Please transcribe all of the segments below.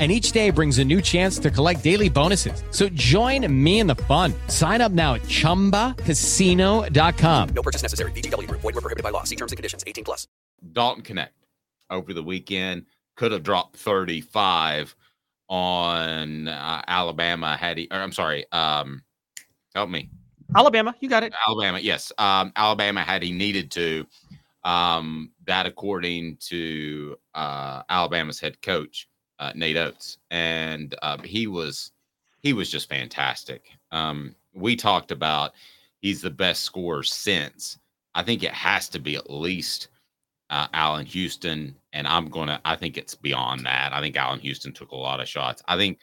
and each day brings a new chance to collect daily bonuses. So join me in the fun. Sign up now at ChumbaCasino.com. No purchase necessary. VGW. Void were prohibited by law. See terms and conditions. 18 plus. Dalton Knecht over the weekend could have dropped 35 on uh, Alabama had he, or I'm sorry, um, help me. Alabama, you got it. Alabama, yes. Um, Alabama had he needed to. Um, that according to uh, Alabama's head coach uh, Nate Oats, and uh, he was he was just fantastic. Um, we talked about he's the best scorer since. I think it has to be at least uh, Allan Houston, and I'm gonna. I think it's beyond that. I think Allan Houston took a lot of shots. I think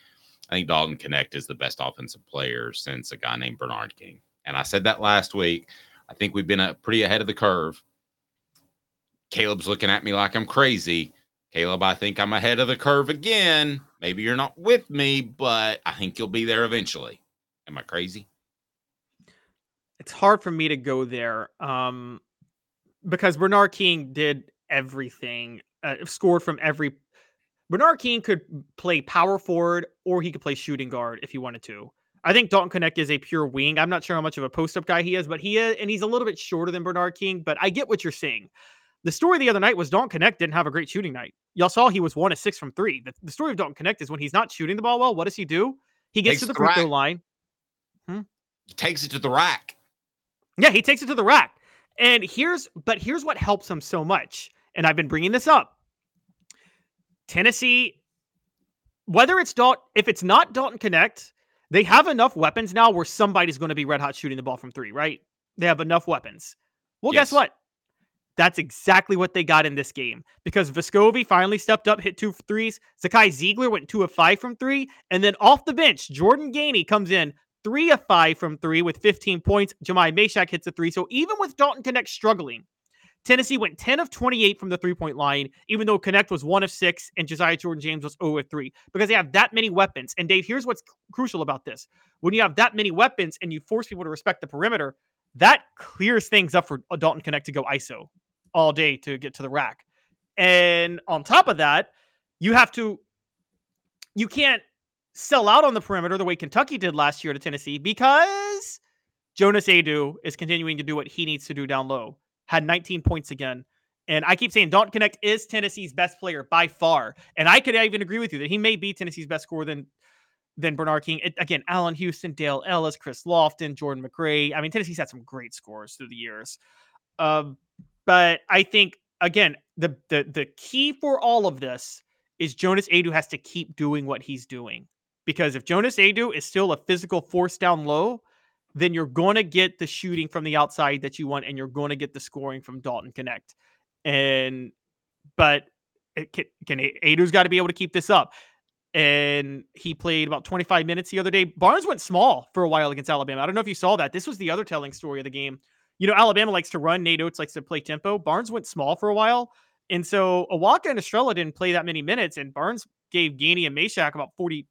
I think Dalton Knecht is the best offensive player since a guy named Bernard King. And I said that last week. I think we've been a, pretty ahead of the curve. Caleb's looking at me like I'm crazy. Caleb, I think I'm ahead of the curve again. Maybe you're not with me, but I think you'll be there eventually. Am I crazy? It's hard for me to go there um, because Bernard King did everything, uh, scored from every. Bernard King could play power forward or he could play shooting guard if he wanted to. I think Dalton Knecht is a pure wing. I'm not sure how much of a post up guy he is, but he is, and he's a little bit shorter than Bernard King. But I get what you're saying. The story the other night was Dalton Knecht didn't have a great shooting night. Y'all saw he was one of six from three. The, the story of Dalton Knecht is when he's not shooting the ball well, what does he do? He gets Takes to the the free throw line. Hmm? He takes it to the rack. Yeah, he takes it to the rack. And here's, but here's what helps him so much. And I've been bringing this up. Tennessee, whether it's Dalton, if it's not Dalton Knecht, they have enough weapons now where somebody's going to be red hot shooting the ball from three, right? They have enough weapons. Well, guess what? That's exactly what they got in this game because Vescovi finally stepped up, hit two threes. Zakai Zeigler went two of five from three. And then off the bench, Jordan Gainey comes in three of five from three with 15 points. Jahmai Mashack hits a three. So even with Dalton Knecht struggling, Tennessee went 10 of 28 from the three point line, even though Knecht was one of six and Josiah Jordan James was 0 of three because they have that many weapons. And Dave, here's what's crucial about this when you have that many weapons and you force people to respect the perimeter, that clears things up for Dalton Knecht to go ISO all day to get to the rack. And on top of that, you have to, you can't sell out on the perimeter the way Kentucky did last year to Tennessee because Jonas Aidoo is continuing to do what he needs to do down low. Had 19 points again. And I keep saying Dalton Knecht is Tennessee's best player by far. And I could even agree with you that he may be Tennessee's best scorer than than Bernard King. It- again, Allan Houston, Dale Ellis, Chris Lofton, Jordan McRae. I mean, Tennessee's had some great scores through the years. Um, but I think again, the the the key for all of this is Jonas Aidoo has to keep doing what he's doing. Because if Jonas Aidoo is still a physical force down low, then you're going to get the shooting from the outside that you want, and you're going to get the scoring from Dalton Knecht. And but it can, can Aidoo's got to be able to keep this up. And he played about 25 minutes the other day. Barnes went small for a while against Alabama. I don't know if you saw that. This was the other telling story of the game. You know, Alabama likes to run. Nate Oats likes to play tempo. Barnes went small for a while. And so Awaka and Estrella didn't play that many minutes, and Barnes gave Gainey and Mashack about 40,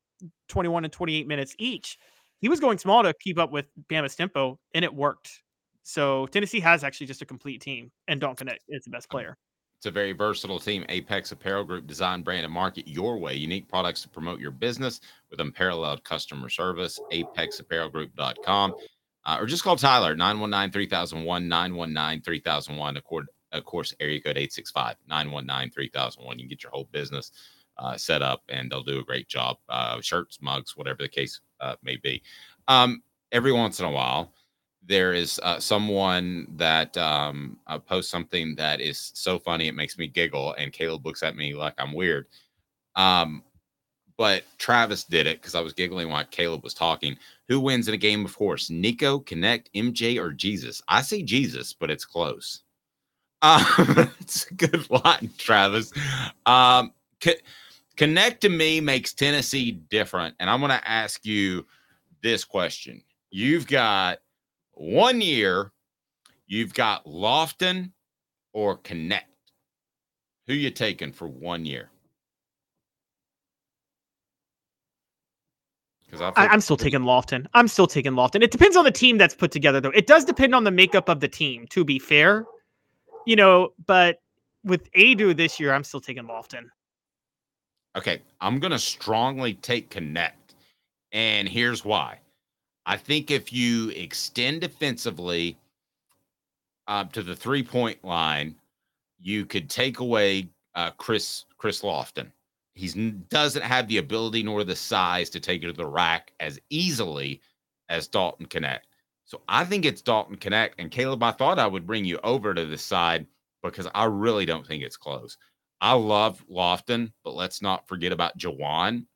21 and 28 minutes each. He was going small to keep up with Bama's tempo, and it worked. So Tennessee has actually just a complete team, and Knecht is the best player. It's a very versatile team. Apex Apparel Group design, brand, and market your way. Unique products to promote your business with unparalleled customer service. ApexApparelGroup.com. Uh, or just call Tyler 919 3001 919 3001. Of course, area code 865 919 3001. You can get your whole business uh, set up and they'll do a great job. Uh, shirts, mugs, whatever the case uh, may be. Um, every once in a while, there is uh, someone that um, uh, posts something that is so funny it makes me giggle, and Caleb looks at me like I'm weird. Um, but Travis did it because I was giggling while Caleb was talking. Who wins in a game of horse? Nico, Knecht, MJ, or Jesus? I say Jesus, but it's close. Um, it's a good line, Travis. Um, Knecht to me makes Tennessee different, and I'm going to ask you this question: You've got one year, you've got Lofton or Knecht. Who you taking for one year? Because I'm still taking Lofton. I'm still taking Lofton. It depends on the team that's put together, though. It does depend on the makeup of the team. To be fair, you know, but with Aidoo this year, I'm still taking Lofton. Okay, I'm gonna strongly take Knecht, and here's why. I think if you extend defensively uh, to the three point line, you could take away uh, Chris Chris Lofton. He doesn't have the ability nor the size to take it to the rack as easily as Dalton Knecht. So I think it's Dalton Knecht. And Caleb, I thought I would bring you over to this side because I really don't think it's close. I love Lofton, but let's not forget about JaJuan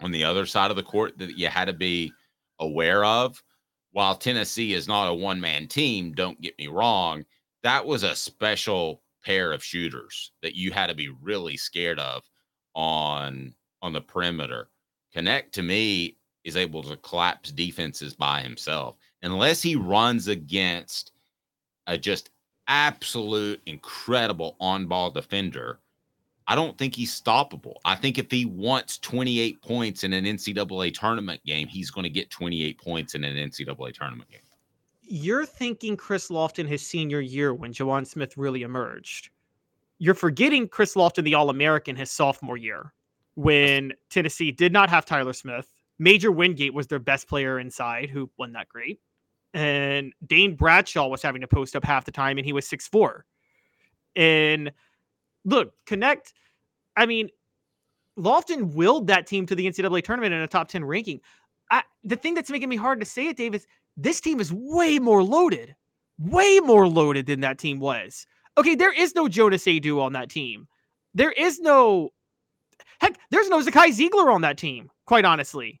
on the other side of the court that you had to be aware of. While Tennessee is not a one man team, don't get me wrong, that was a special pair of shooters that you had to be really scared of on on the perimeter. Knecht to me is able to collapse defenses by himself unless he runs against a just absolute incredible on ball defender I don't think he's stoppable. I think if he wants 28 points in an NCAA tournament game, he's going to get 28 points in an NCAA tournament game. You're thinking Chris Lofton his senior year when JaJuan Smith really emerged. You're forgetting Chris Lofton, the All American, his sophomore year when Tennessee did not have Tyler Smith. Major Wingate was their best player inside, who won that great. And Dane Bradshaw was having to post up half the time, and he was six four. And look, Knecht. I mean, Lofton willed that team to the NCAA tournament in a top 10 ranking. I, the thing that's making me hard to say it, Dave, is this team is way more loaded, way more loaded than that team was. Okay, there is no Jonas Aidoo on that team. There is no, heck, there's no Zakai Zeigler on that team, quite honestly.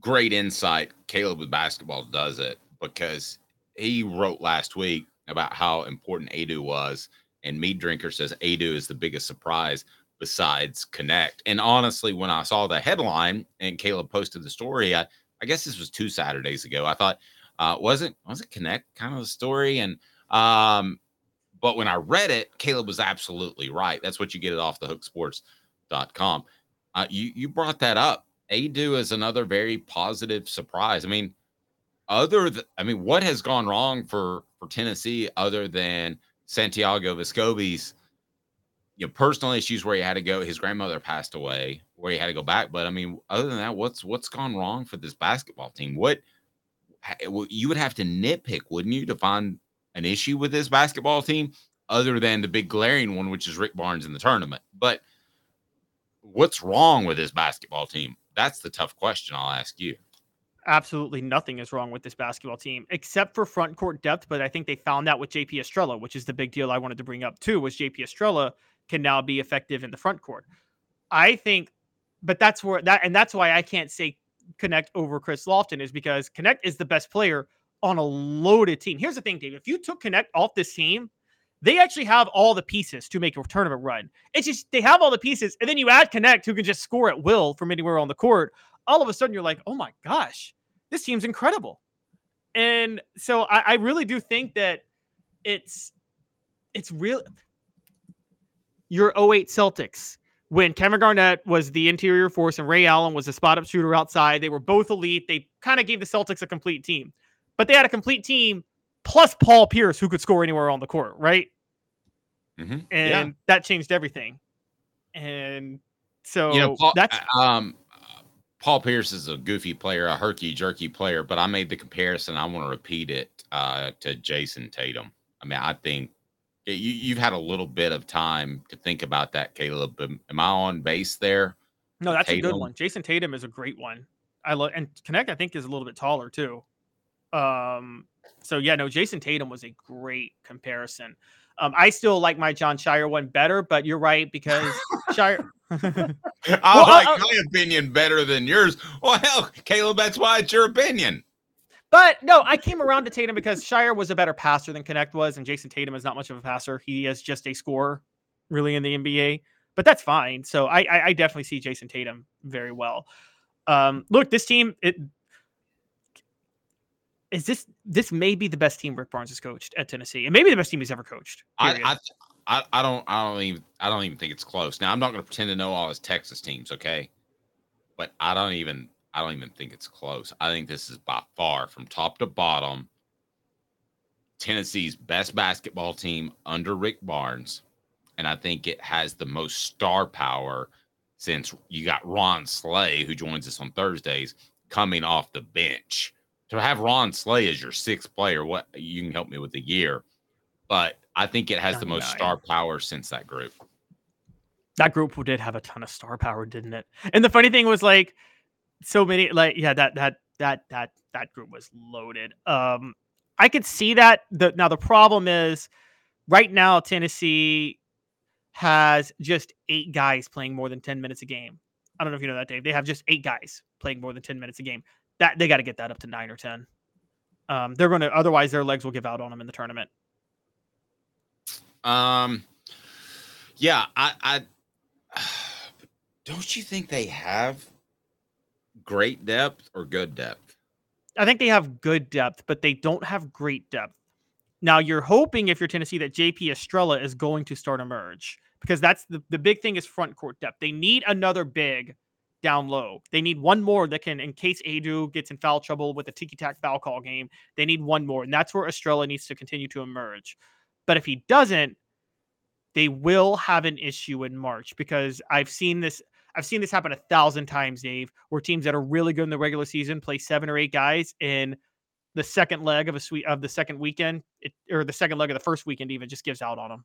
great insight. Caleb with basketball does it because he wrote last week about how important Aidoo was. And Mead Drinker says Aidoo is the biggest surprise. besides Knecht. And honestly, when I saw the headline and Caleb posted the story, I, I guess this was two Saturdays ago. I thought, uh, wasn't was it Knecht kind of the story? And um, but when I read it, Caleb was absolutely right. That's what you get it off the hooksports.com. Uh, you you brought that up. Aidoo is another very positive surprise. I mean, other th- I mean, what has gone wrong for for Tennessee other than Santiago Vescovi's you know personal issues where he had to go his grandmother passed away where he had to go back but I mean other than that what's what's gone wrong for this basketball team? What you would have to nitpick wouldn't you to find an issue with this basketball team other than the big glaring one which is Rick Barnes in the tournament? But what's wrong with this basketball team that's the tough question I'll ask you absolutely nothing is wrong with this basketball team except for front court depth. But I think they found that with JP Estrella, which is the big deal I wanted to bring up too, was JP Estrella can now be effective in the front court. I think, but that's where that, and that's why I can't say Knecht over Chris Lofton is because Knecht is the best player on a loaded team. Here's the thing, Dave. If you took Knecht off this team, they actually have all the pieces to make a tournament run. It's just they have all the pieces, and then you add Knecht, who can just score at will from anywhere on the court all of a sudden you're like, oh my gosh, this team's incredible. And so I, I really do think that it's it's real. Your 08 Celtics, when Kevin Garnett was the interior force and Ray Allen was a spot up shooter outside, they were both elite. They kind of gave the Celtics a complete team, but they had a complete team plus Paul Pierce who could score anywhere on the court, right? Mm-hmm. And yeah. that changed everything. And so you know, Paul, that's um, Paul Pierce is a goofy player, a herky jerky player, but I made the comparison. I want to repeat it uh, to Jayson Tatum. I mean, I think you, you've had a little bit of time to think about that, Caleb. Am I on base there? No, that's Tatum? a good one. Jayson Tatum is a great one. I love and Knecht. I think is a little bit taller too. Um, so yeah, no, Jayson Tatum was a great comparison. Um, I still like my John Shire one better, but you're right because Shire. I well, like uh, my opinion better than yours. Well, hell, Caleb, that's why it's your opinion. But no, I came around to Tatum because Shire was a better passer than Knecht was, and Jayson Tatum is not much of a passer. He is just a scorer, really, in the NBA. But that's fine. So I, I, I definitely see Jayson Tatum very well. Um, look, this team, it is this this may be the best team Rick Barnes has coached at Tennessee, and maybe the best team he's ever coached. I, I, I don't I don't even I don't even think it's close. Now I'm not going to pretend to know all his Texas teams, okay? But I don't even I don't even think it's close. I think this is by far from top to bottom Tennessee's best basketball team under Rick Barnes, and I think it has the most star power since you got Ron Slay who joins us on Thursdays coming off the bench to have Ron Slay as your sixth player, what you can help me with the year, but I think it has the most star power since that group. That group did have a ton of star power, didn't it? And the funny thing was like so many like yeah, that that that that that group was loaded. Um I could see that the now the problem is right now Tennessee has just eight guys playing more than 10 minutes a game. I don't know if you know that, Dave. They have just eight guys playing more than 10 minutes a game that they got to get that up to nine or ten. Um, they're going to otherwise their legs will give out on them in the tournament. Um, yeah, I, I don't you think they have great depth or good depth? I think they have good depth, but they don't have great depth. Now you're hoping if you're Tennessee that JP Estrella is going to start emerge because that's the, the big thing is front court depth. They need another big down low. They need one more that can, in case Aidoo gets in foul trouble with a tiki tack foul call game, they need one more. And that's where Estrella needs to continue to emerge. But if he doesn't, they will have an issue in March because I've seen this. I've seen this happen a thousand times, Dave, where teams that are really good in the regular season play seven or eight guys in the second leg of a suite of the second weekend, it, or the second leg of the first weekend, even just gives out on them,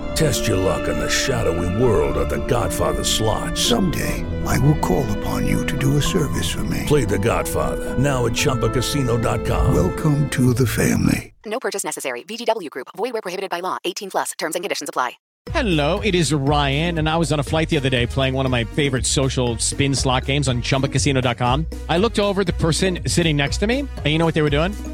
Test your luck in the shadowy world of The Godfather slot. Someday, I will call upon you to do a service for me. Play The Godfather now at ChumbaCasino.com. Welcome to the family. No purchase necessary. VGW Group. Void where prohibited by law. 18 plus. Terms and conditions apply. Hello, it is Ryan, and I was on a flight the other day playing one of my favorite social spin slot games on chumbacasino.com. I looked over at the person sitting next to me, and you know what they were doing?